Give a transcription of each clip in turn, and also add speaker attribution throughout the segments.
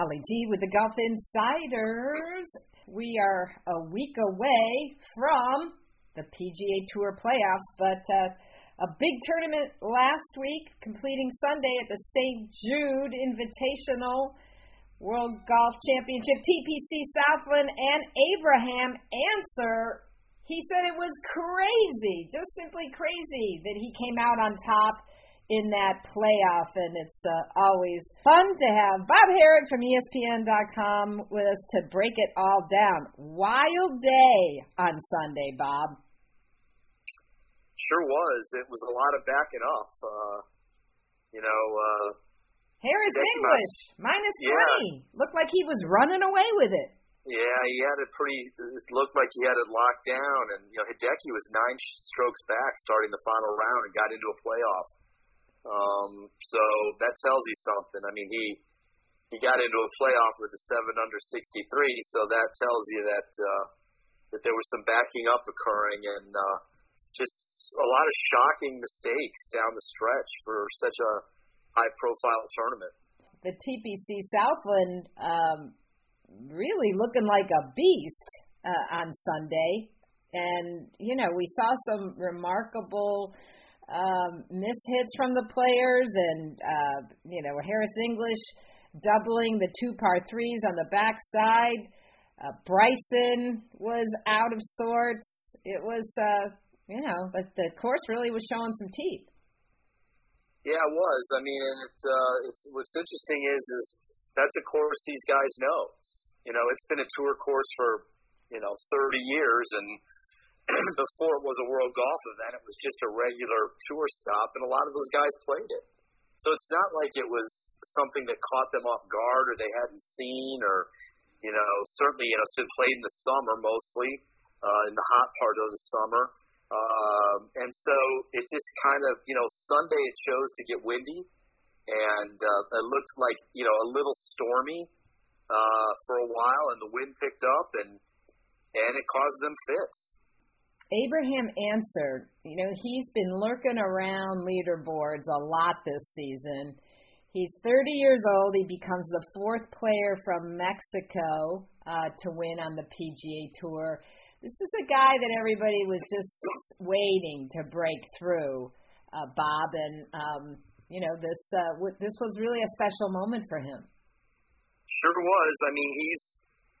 Speaker 1: Holly G with the Golf Insiders. We are a week away from the PGA Tour playoffs, but uh, a big tournament last week, completing Sunday at the St. Jude Invitational World Golf Championship. TPC Southwind and Abraham Ancer. He said it was crazy, just simply crazy, that he came out on top in that playoff, and it's uh, always fun to have Bob Harig from ESPN.com with us to break it all down. Wild day on Sunday, Bob.
Speaker 2: Sure was. It was a lot of backing up. Uh, you know, uh,
Speaker 1: Harris English minus twenty yeah. looked like he was running away with it.
Speaker 2: Yeah, he had it pretty. It looked like he had it locked down, and you know, Hideki was nine strokes back starting the final round and got into a playoff. Um, so that tells you something. I mean, he he got into a playoff with a seven under 63, so that tells you that uh, that there was some backing up occurring and uh, just a lot of shocking mistakes down the stretch for such a high profile tournament.
Speaker 1: The TPC Southwind um, really looking like a beast uh, on Sunday, and you know we saw some remarkable um, hits from the players, and uh, you know Harris English doubling the two par threes on the backside. Uh, Bryson was out of sorts. It was, uh, you know, but the course really was showing some teeth.
Speaker 2: Yeah, it was. I mean, it, uh, it's what's interesting is is that's a course these guys know. You know, it's been a tour course for you know 30 years, and before it was a world golf event, it was just a regular tour stop, and a lot of those guys played it. So it's not like it was something that caught them off guard or they hadn't seen, or you know, certainly you know it's been played in the summer mostly, uh, in the hot part of the summer. Um, and so it just kind of, you know, Sunday it chose to get windy, and uh, it looked like, you know, a little stormy uh, for a while, and the wind picked up, and and it caused them fits.
Speaker 1: Abraham Ancer, You know, he's been lurking around leaderboards a lot this season. He's 30 years old. He becomes the fourth player from Mexico uh, to win on the PGA Tour. This is a guy that everybody was just waiting to break through, uh, Bob, and um, you know this uh, w- this was really a special moment for him.
Speaker 2: Sure was. I mean, he's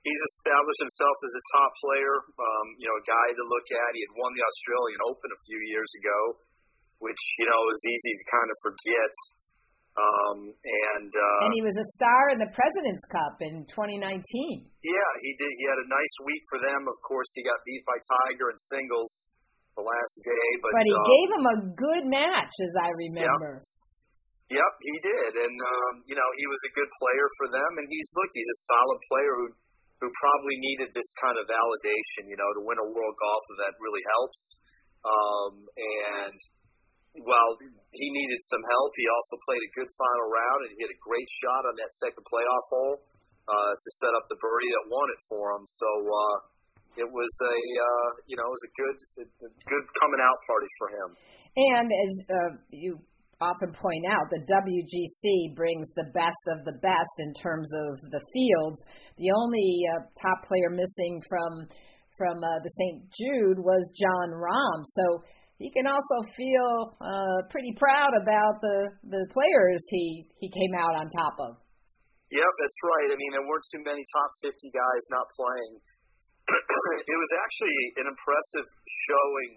Speaker 2: he's established himself as a top player, um, you know, a guy to look at. He had won the Australian Open a few years ago, which, you know, is easy to kind of forget. Um, and uh,
Speaker 1: and he was a star in the President's Cup in 2019.
Speaker 2: Yeah, he did. He had a nice week for them. Of course, he got beat by Tiger in singles the last day, but
Speaker 1: but he
Speaker 2: um,
Speaker 1: gave him a good match, as I remember.
Speaker 2: Yep, yep he did, and um, you know he was a good player for them. And he's look, he's a solid player who who probably needed this kind of validation. You know, to win a world golf event really helps. Um, and while he needed some help, he also played a good final round and he hit a great shot on that second playoff hole uh, to set up the birdie that won it for him. So uh, it was a uh, you know it was a good a good coming out party for him.
Speaker 1: And as uh, you often point out, the WGC brings the best of the best in terms of the fields. The only uh, top player missing from from uh, the St. Jude was Jon Rahm, so he can also feel uh, pretty proud about the the players he he came out on top of.
Speaker 2: Yep, that's right. I mean, there weren't too many top 50 guys not playing. it was actually an impressive showing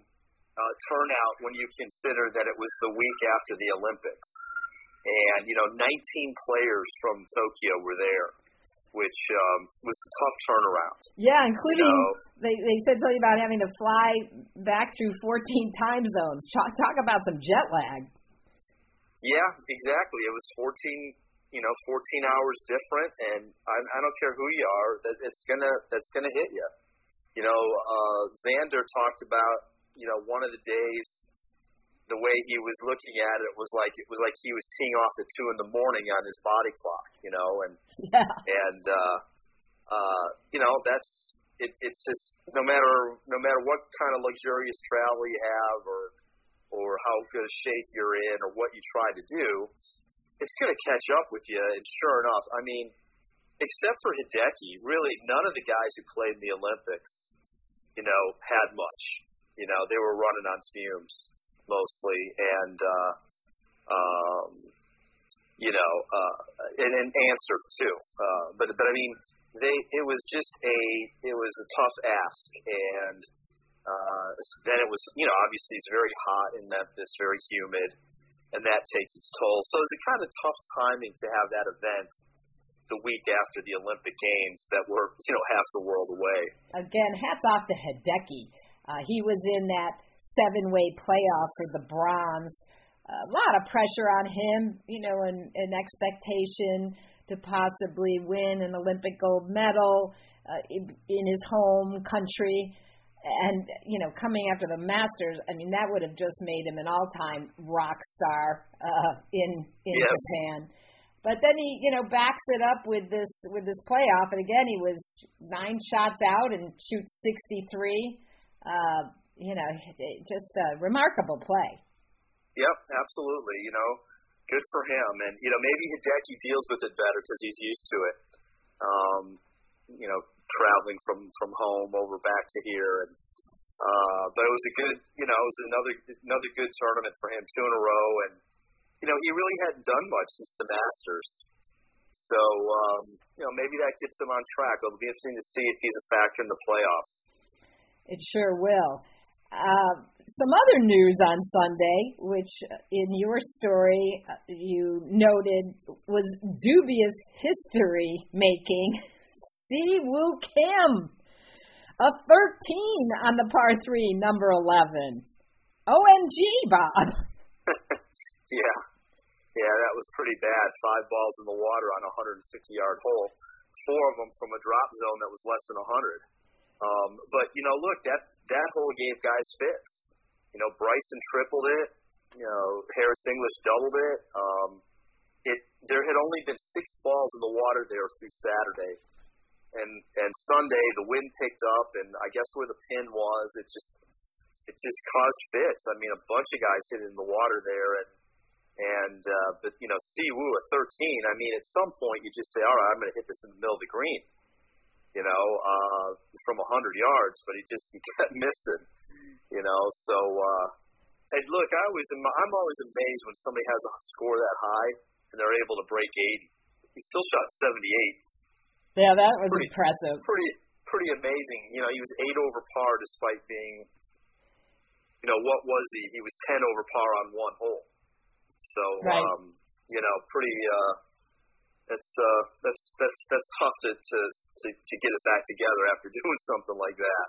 Speaker 2: uh, turnout when you consider that it was the week after the Olympics. And, you know, 19 players from Tokyo were there, which um, was a tough turnaround.
Speaker 1: Yeah, including, know, they, they said something about having to fly back through 14 time zones. Talk, talk about some jet lag.
Speaker 2: Yeah, exactly. It was 14 you know 14 hours different and I, I don't care who you are that it's gonna that's gonna hit you you know uh xander talked about you know, one of the days, the way he was looking at it was like it was like he was teeing off at two in the morning on his body clock, you know, and
Speaker 1: yeah.
Speaker 2: and uh, uh, you know that's it, it's just no matter no matter what kind of luxurious travel you have or or how good a shape you're in or what you try to do, it's going to catch up with you. And sure enough, I mean, except for Hideki, really none of the guys who played in the Olympics, you know, had much. You know, they were running on fumes mostly, and uh, um, you know, uh, and, and Ancer too. Uh, but but I mean, they it was just a it was a tough ask, and uh, then it was you know obviously it's very hot in Memphis, very humid, and that takes its toll. So it's a kind of tough timing to have that event the week after the Olympic Games that were you know half the world away.
Speaker 1: Again, hats off to Hideki. Uh, he was in that seven-way playoff for the bronze a lot of pressure on him, you know, and an expectation to possibly win an Olympic gold medal uh, in, in his home country. And, you know, coming after the Masters, I mean, that would have just made him an all time rock star uh, in, in yes. Japan. But then he, you know, backs it up with this with this playoff, and again he was nine shots out and shoots 63. Uh, you know, just a remarkable play.
Speaker 2: Yep, absolutely. You know, good for him. And you know, maybe Hideki deals with it better because he's used to it. Um, you know, traveling from from home over back to here, and uh, but it was a good, you know, it was another another good tournament for him, two in a row, and you know, he really hadn't done much since the Masters. So, um, you know, maybe that gets him on track. It'll be interesting to see if he's a factor in the playoffs.
Speaker 1: It sure will. Uh, some other news on Sunday, which in your story uh, you noted was dubious history making. Si Woo Kim, a 13 on the par 3, number 11. OMG, Bob.
Speaker 2: yeah. Yeah, that was pretty bad. Five balls in the water on a 160 yard hole. Four of them from a drop zone that was less than 100. Um, but you know, look, that that hole gave guys fits. You know, Bryson tripled it. You know, Harris English doubled it. Um, it there had only been six balls in the water there through Saturday, and and Sunday the wind picked up, and I guess where the pin was, it just it just caused fits. I mean, a bunch of guys hit in the water there, and and uh, but you know, Si Woo at 13. I mean, at some point you just say, all right, I'm going to hit this in the middle of the green you know, uh, from a hundred yards, but he just he kept missing, you know. So, uh, and look, I always I'm always amazed when somebody has a score that high and they're able to break 80. He still shot 78.
Speaker 1: Yeah, that was pretty, impressive.
Speaker 2: Pretty pretty amazing. You know, he was eight over par despite being, you know, what was he? He was 10 over par on one hole. So, right. um, you know, pretty. Uh, that's uh, that's that's that's tough to, to to to get us back together after doing something like that.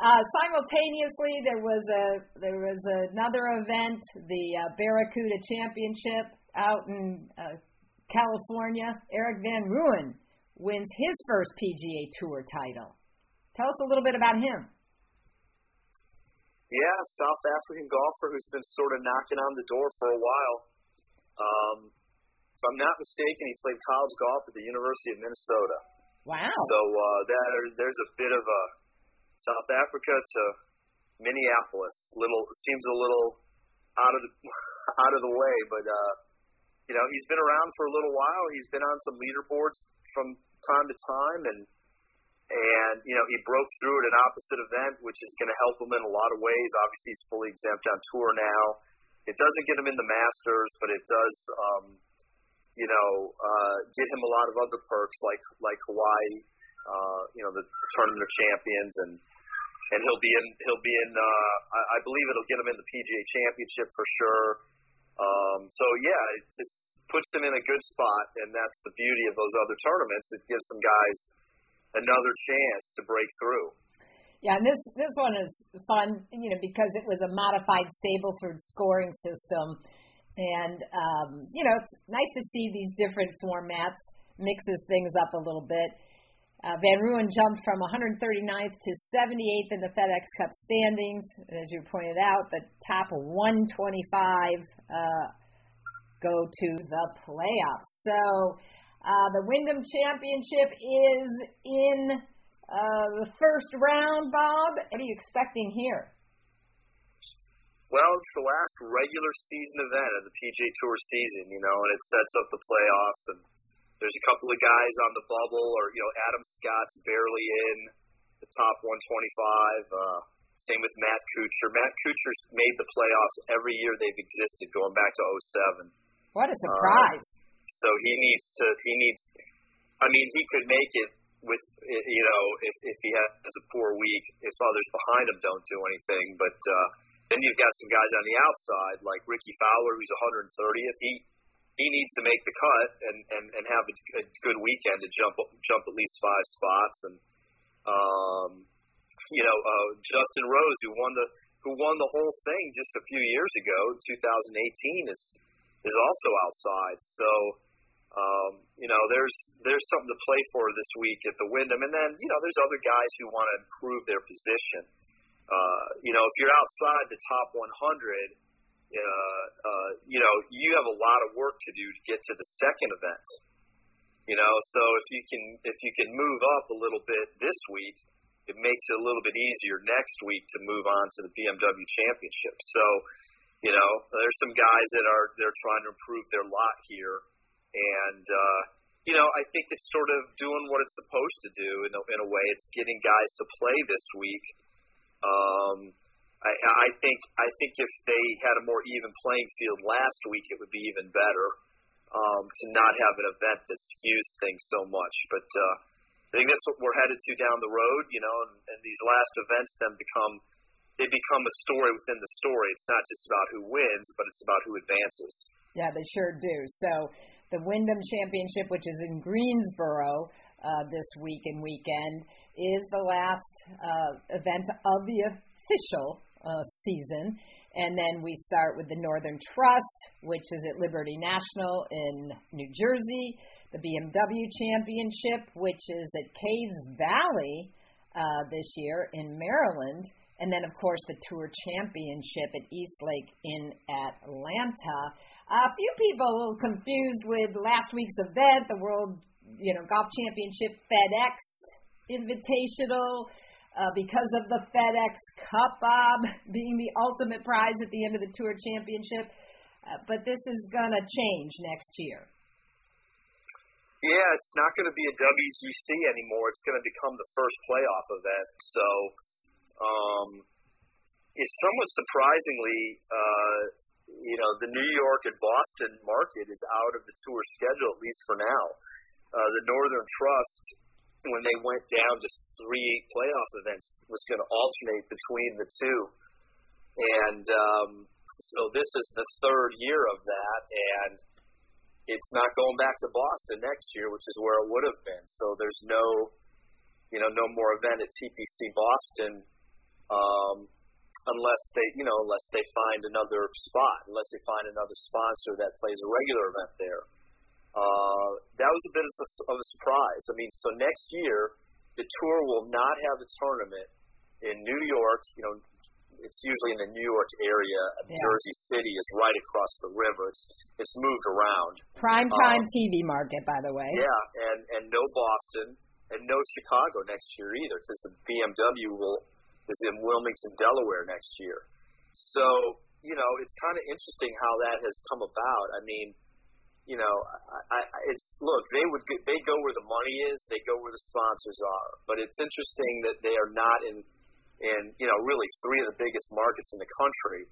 Speaker 1: Uh, simultaneously, there was a there was another event, the uh, Barracuda Championship out in uh, California. Erik van Rooyen wins his first PGA Tour title. Tell us a little bit about him.
Speaker 2: Yeah, South African golfer who's been sort of knocking on the door for a while. Um, if I'm not mistaken, he played college golf at the University of Minnesota.
Speaker 1: Wow.
Speaker 2: So uh, that there's a bit of a South Africa to Minneapolis. Little seems a little out of the out of the way, but uh, you know he's been around for a little while. He's been on some leaderboards from time to time, and and you know he broke through at an opposite event, which is going to help him in a lot of ways. Obviously, he's fully exempt on tour now. It doesn't get him in the Masters, but it does. Um, you know, uh, get him a lot of other perks like like Hawaii, uh, you know, the, tournament of champions, and and he'll be in he'll be in. Uh, I, I believe it'll get him in the PGA Championship for sure. Um, so yeah, it just puts him in a good spot, and that's the beauty of those other tournaments. It gives some guys another chance to break through.
Speaker 1: Yeah, and this this one is fun, you know, because it was a modified Stableford scoring system and, um, you know, it's nice to see these different formats, mixes things up a little bit. Uh, Van Rooyen jumped from 139th to 78th in the FedEx Cup standings. As you pointed out, the top 125 uh, go to the playoffs. So uh, the Wyndham Championship is in uh, the first round, Bob. What are you expecting here?
Speaker 2: Well, it's the last regular season event of the PGA Tour season, you know, and it sets up the playoffs. And there's a couple of guys on the bubble, or you know, Adam Scott's barely in the top 125. Uh, same with Matt Kuchar. Matt Kuchar's made the playoffs every year they've existed, going back to 07.
Speaker 1: What a surprise! Uh,
Speaker 2: so he needs to. He needs. I mean, he could make it with you know if if he has a poor week, if others behind him don't do anything. But uh, then you've got some guys on the outside like Rickie Fowler, who's 130th. He he needs to make the cut and and, and have a, a good weekend to jump jump at least five spots. And um, you know uh, Justin Rose, who won the who won the whole thing just a few years ago, 2018, is is also outside. So um, you know, there's there's something to play for this week at the Wyndham, and then you know, there's other guys who want to improve their position. Uh, you know, if you're outside the top 100, uh, uh, you know, you have a lot of work to do to get to the second event. You know, so if you can if you can move up a little bit this week, it makes it a little bit easier next week to move on to the BMW Championship. So, you know, there's some guys that are they're trying to improve their lot here and uh, you know, I think it's sort of doing what it's supposed to do in a, in a way. It's getting guys to play this week. Um, I, I think I think if they had a more even playing field last week, it would be even better um, to not have an event that skews things so much. But uh, I think that's what we're headed to down the road. You know, and, and these last events then become they become a story within the story. It's not just about who wins, but it's about who advances.
Speaker 1: Yeah, they sure do. So the Wyndham Championship, which is in Greensboro uh, this week and weekend, is the last uh, event of the official uh, season. And then we start with the Northern Trust, which is at Liberty National in New Jersey, the BMW Championship, which is at Caves Valley uh, this year in Maryland, and then, of course, the Tour Championship at East Lake in Atlanta. A few people confused with last week's event, the World you know Golf Championship FedEx Invitational, uh, because of the FedEx Cup Bob being the ultimate prize at the end of the Tour Championship. Uh, but this is going to change next year.
Speaker 2: Yeah, it's not going to be a WGC anymore. It's going to become the first playoff event. So, um, it's somewhat surprisingly, uh, you know, the New York and Boston market is out of the tour schedule, at least for now. Uh, the Northern Trust, when they went down to three playoff events, was going to alternate between the two. And um, so this is the third year of that, and it's not going back to Boston next year, which is where it would have been. So there's no, you know, no more event at TPC Boston. Um, unless they, you know, unless they find another spot, unless they find another sponsor that plays a regular event there. Uh, that was a bit of a, of a surprise. I mean, so next year the tour will not have a tournament in New York. You know, it's usually in the New York area. Yeah. Jersey City is right across the river. It's it's moved around.
Speaker 1: Prime time um, TV market, by the way.
Speaker 2: Yeah, and and no Boston and no Chicago next year either, because the BMW will is in Wilmington, Delaware next year. So, you know, it's kind of interesting how that has come about. I mean, you know, I, I, it's look, they would they go where the money is, they go where the sponsors are. But it's interesting that they are not in in you know really three of the biggest markets in the country,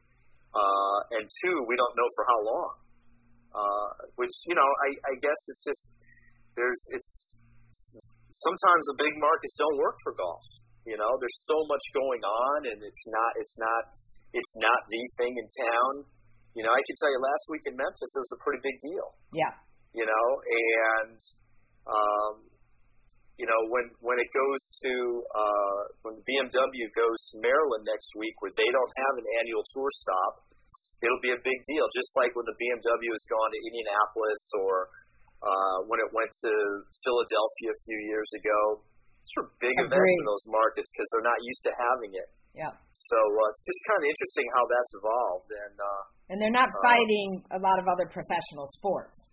Speaker 2: uh, and two, we don't know for how long. Uh, which you know, I, I guess it's just there's it's sometimes the big markets don't work for golf. You know, there's so much going on, and it's not it's not it's not the thing in town. You know, I can tell you last week in Memphis it was a pretty big deal.
Speaker 1: Yeah.
Speaker 2: You know, and um, you know when when it goes to uh, when BMW goes to Maryland next week, where they don't have an annual tour stop, it'll be a big deal. Just like when the BMW has gone to Indianapolis or uh, when it went to Philadelphia a few years ago sort of big Agreed. events in those markets because they're not used to having it.
Speaker 1: Yeah.
Speaker 2: So uh, it's just kind of interesting how that's evolved, and uh,
Speaker 1: and they're not uh, fighting a lot of other professional sports.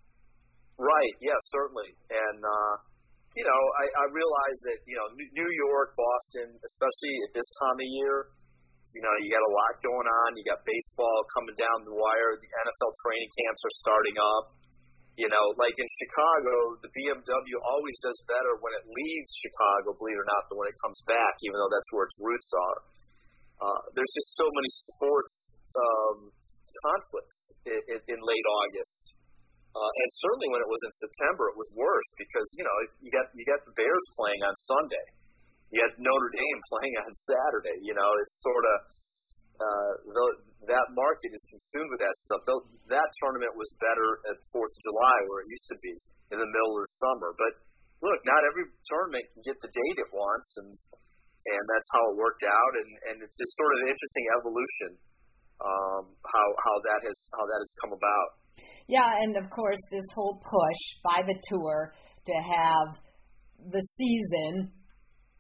Speaker 2: Right. Yeah. Certainly. And uh, you know, I, I realize that you know New York, Boston, especially at this time of year, you know, you got a lot going on. You got baseball coming down the wire. The NFL training camps are starting up. You know, like in Chicago, the BMW always does better when it leaves Chicago, believe it or not, than when it comes back, even though that's where its roots are. Uh, there's just so many sports um, conflicts in, in, in late August. Uh, and certainly when it was in September, it was worse because you know you got you got the Bears playing on Sunday, you had Notre Dame playing on Saturday. You know, it's sort of uh, the, that market is consumed with that stuff. Though that tournament was better at Fourth of July, where it used to be in the middle of the summer. But look, not every tournament can get the date it wants, and and that's how it worked out. And and it's just sort of an interesting evolution um, how how that has how that has come about.
Speaker 1: Yeah, and of course, this whole push by the tour to have the season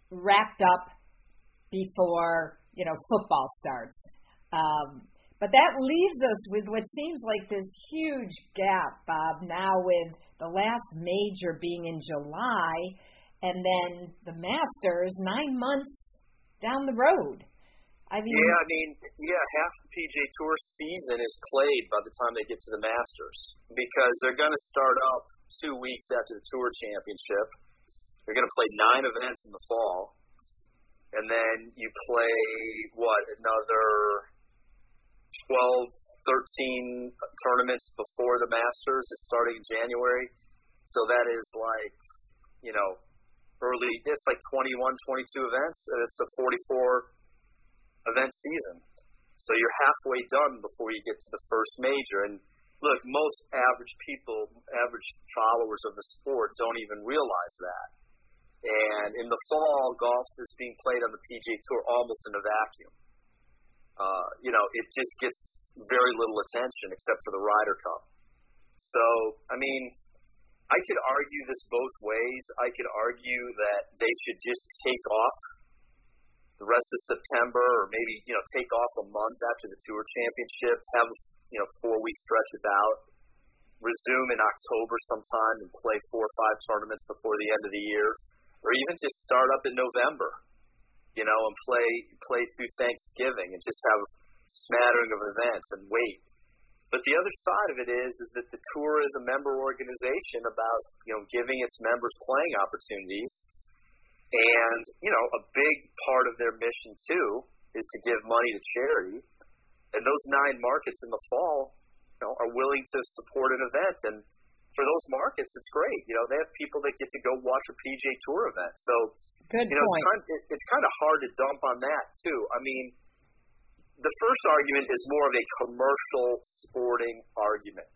Speaker 1: wrapped up before you know football starts. Um, but that leaves us with what seems like this huge gap, Bob. Now with the last major being in July, and then the Masters nine months down the road.
Speaker 2: I mean, yeah, I mean, yeah, half the PGA Tour season is played by the time they get to the Masters because they're going to start up two weeks after the Tour Championship. They're going to play nine events in the fall and then you play what another 12, 13 tournaments before the Masters is starting in January. So that is like, you know, early. It's like 21, 22 events, and it's a 44 event season. So you're halfway done before you get to the first major. And look, most average people, average followers of the sport, don't even realize that. And in the fall, golf is being played on the PGA Tour almost in a vacuum. Uh, you know, it just gets very little attention except for the Ryder Cup. So, I mean, I could argue this both ways. I could argue that they should just take off the rest of September, or maybe you know take off a month after the Tour Championship, have you know four week stretch without, resume in October sometime, and play four or five tournaments before the end of the year or even just start up in November, you know, and play play through Thanksgiving and just have a smattering of events and wait. But the other side of it is is that the tour is a member organization about you know giving its members playing opportunities, and you know a big part of their mission too is to give money to charity, and those nine markets in the fall you know, are willing to support an event and for those markets, it's great. You know, they have people that get to go watch a PGA Tour event. So,
Speaker 1: Good
Speaker 2: you know,
Speaker 1: point.
Speaker 2: It's, kind, it, it's kind of hard to dump on that too. I mean, the first argument is more of a commercial sporting argument.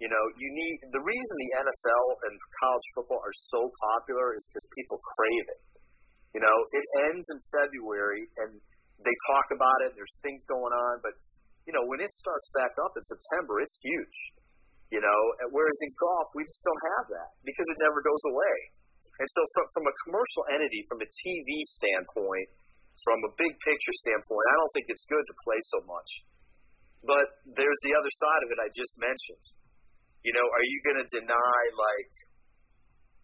Speaker 2: You know, you need the reason the NFL and college football are so popular is because people crave it. You know, it ends in February and they talk about it. and There's things going on, but you know, when it starts back up in September, it's huge. You know, whereas in golf we just don't have that because it never goes away. And so, from, from a commercial entity, from a TV standpoint, from a big picture standpoint, I don't think it's good to play so much. But there's the other side of it I just mentioned. You know, are you going to deny like,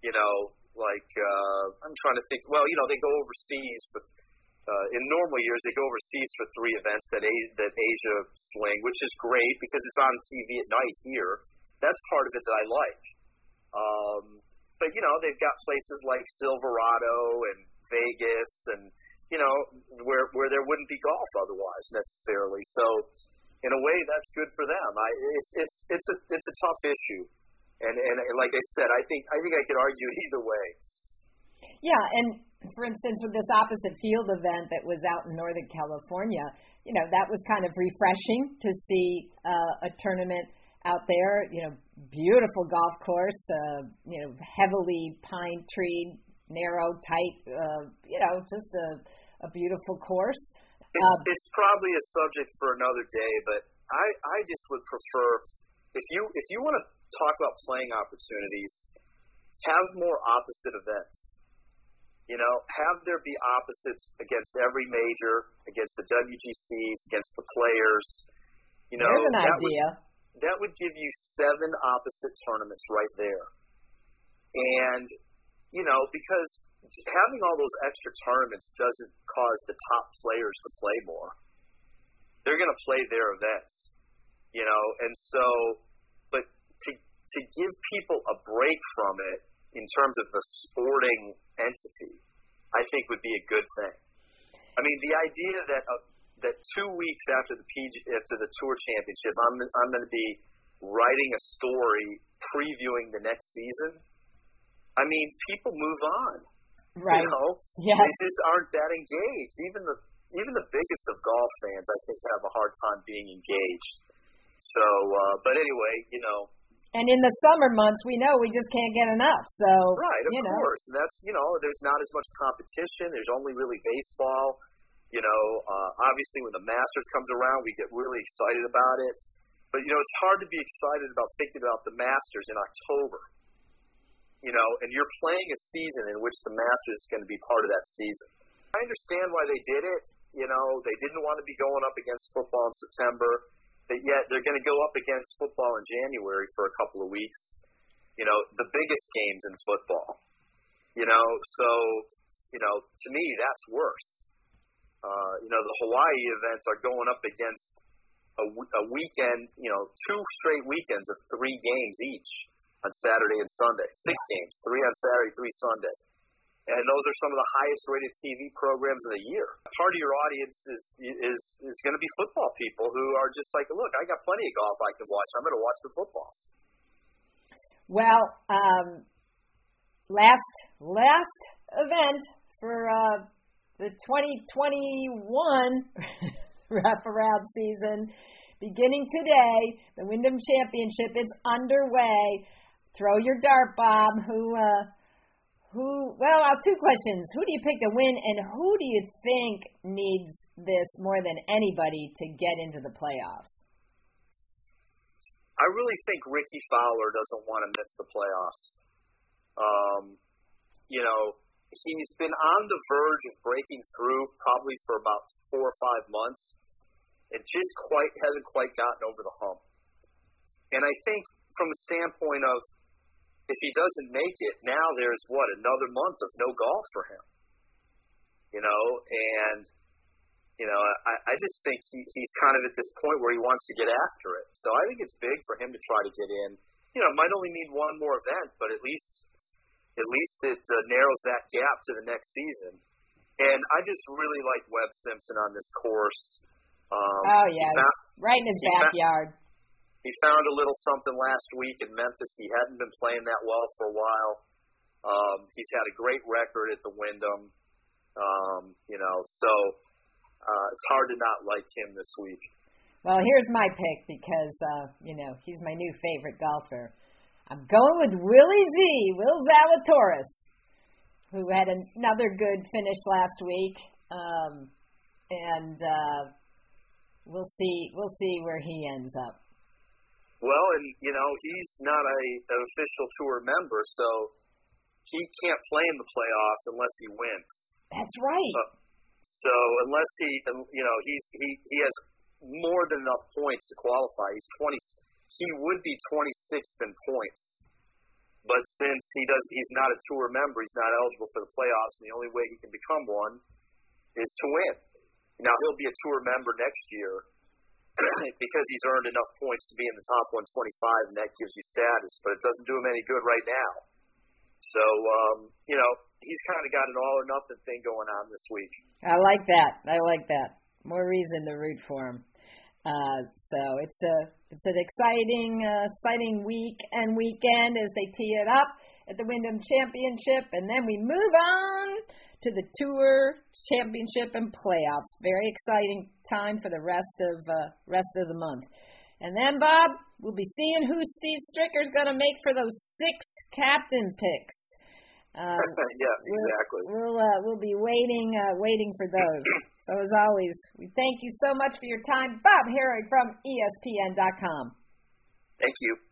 Speaker 2: you know, like uh, I'm trying to think. Well, you know, they go overseas for uh, in normal years, they go overseas for three events that, A- that Asia swing, which is great because it's on TV at night here. That's part of it that I like. Um, but you know, they've got places like Silverado and Vegas, and you know, where where there wouldn't be golf otherwise necessarily. So, in a way, that's good for them. I, it's it's it's a it's a tough issue, and and like I said, I think I think I could argue either way.
Speaker 1: Yeah, and for instance, with this opposite field event that was out in Northern California, you know, that was kind of refreshing to see uh, a tournament out there. You know, beautiful golf course, uh, you know, heavily pine tree, narrow, tight, uh, you know, just a, a beautiful course.
Speaker 2: It's, uh, it's probably a subject for another day, but I, I just would prefer if you if you want to talk about playing opportunities, have more opposite events you know, have there be opposites against every major, against the WGCs, against the players. You know,
Speaker 1: There's an
Speaker 2: that
Speaker 1: idea.
Speaker 2: Would, that would give you seven opposite tournaments right there. And, you know, because having all those extra tournaments doesn't cause the top players to play more. They're going to play their events, you know, and so, but to to give people a break from it in terms of the sporting entity, I think would be a good thing. I mean, the idea that uh, that two weeks after the PG, after the Tour Championship, I'm I'm going to be writing a story previewing the next season. I mean, people move on.
Speaker 1: Right.
Speaker 2: You know,
Speaker 1: yes.
Speaker 2: they just aren't that engaged. Even the even the biggest of golf fans, I think, have a hard time being engaged. So, uh, but anyway, you know.
Speaker 1: And in the summer months, we know we just can't get enough. So
Speaker 2: right, of
Speaker 1: you know.
Speaker 2: course, and that's you know, there's not as much competition. There's only really baseball. You know, uh, obviously when the Masters comes around, we get really excited about it. But you know, it's hard to be excited about thinking about the Masters in October. You know, and you're playing a season in which the Masters is going to be part of that season. I understand why they did it. You know, they didn't want to be going up against football in September, but yet they're going to go up against football in January for a couple of weeks. You know, the biggest games in football. You know, so you know, to me, that's worse. Uh, you know, the Hawaii events are going up against a, a weekend. You know, two straight weekends of three games each on Saturday and Sunday. Six games, three on Saturday, three Sunday. And those are some of the highest rated TV programs of the year. Part of your audience is is is going to be football people who are just like, look, I got plenty of golf I can watch. I'm going to watch the football.
Speaker 1: Well, um, last last event for uh, the 2021 wraparound season, beginning today, the Wyndham Championship is underway throw your dart, Bob. Who, uh, who? Well, uh, two questions. Who do you pick to win, and who do you think needs this more than anybody to get into the playoffs?
Speaker 2: I really think Rickie Fowler doesn't want to miss the playoffs. Um, you know, he's been on the verge of breaking through probably for about four or five months. It just quite hasn't quite gotten over the hump. And I think from a standpoint of if he doesn't make it, now there's what another month of no golf for him. You know, and you know, I, I just think he, he's kind of at this point where he wants to get after it. So I think it's big for him to try to get in. You know, it might only mean one more event, but at least at least it uh, narrows that gap to the next season. And I just really like Webb Simpson on this course.
Speaker 1: Um, oh yeah, found, right in his backyard.
Speaker 2: Found, he found a little something last week in Memphis. He hadn't been playing that well for a while. Um, he's had a great record at the Wyndham. Um, you know, so uh, it's hard to not like him this week.
Speaker 1: Well, here's my pick because uh, you know he's my new favorite golfer. I'm going with Willie Z, Will Zalatoris, who had another good finish last week, um, and uh, we'll see we'll see where he ends up.
Speaker 2: Well, and you know he's not a an official tour member, so he can't play in the playoffs unless he wins.
Speaker 1: That's right.
Speaker 2: Uh, so unless he, you know, he's he he has more than enough points to qualify. He's twenty. He would be twenty sixth in points, but since he does, he's not a tour member. He's not eligible for the playoffs, and the only way he can become one is to win. Now he'll be a tour member next year because he's earned enough points to be in the top 125, and that gives you status. But it doesn't do him any good right now. So um, you know he's kind of got an all or nothing thing going on this week.
Speaker 1: I like that. I like that. More reason to root for him. Uh, so it's a it's an exciting uh, exciting week and weekend as they tee it up at the Wyndham Championship, and then we move on to the Tour Championship and playoffs. Very exciting time for the rest of uh, rest of the month. And then Bob, we'll be seeing who Steve Stricker's going to make for those six captain picks.
Speaker 2: Um, yeah, exactly.
Speaker 1: We'll we'll, uh, we'll be waiting uh, waiting for those. so as always, we thank you so much for your time, Bob Harig from ESPN.com.
Speaker 2: Thank you.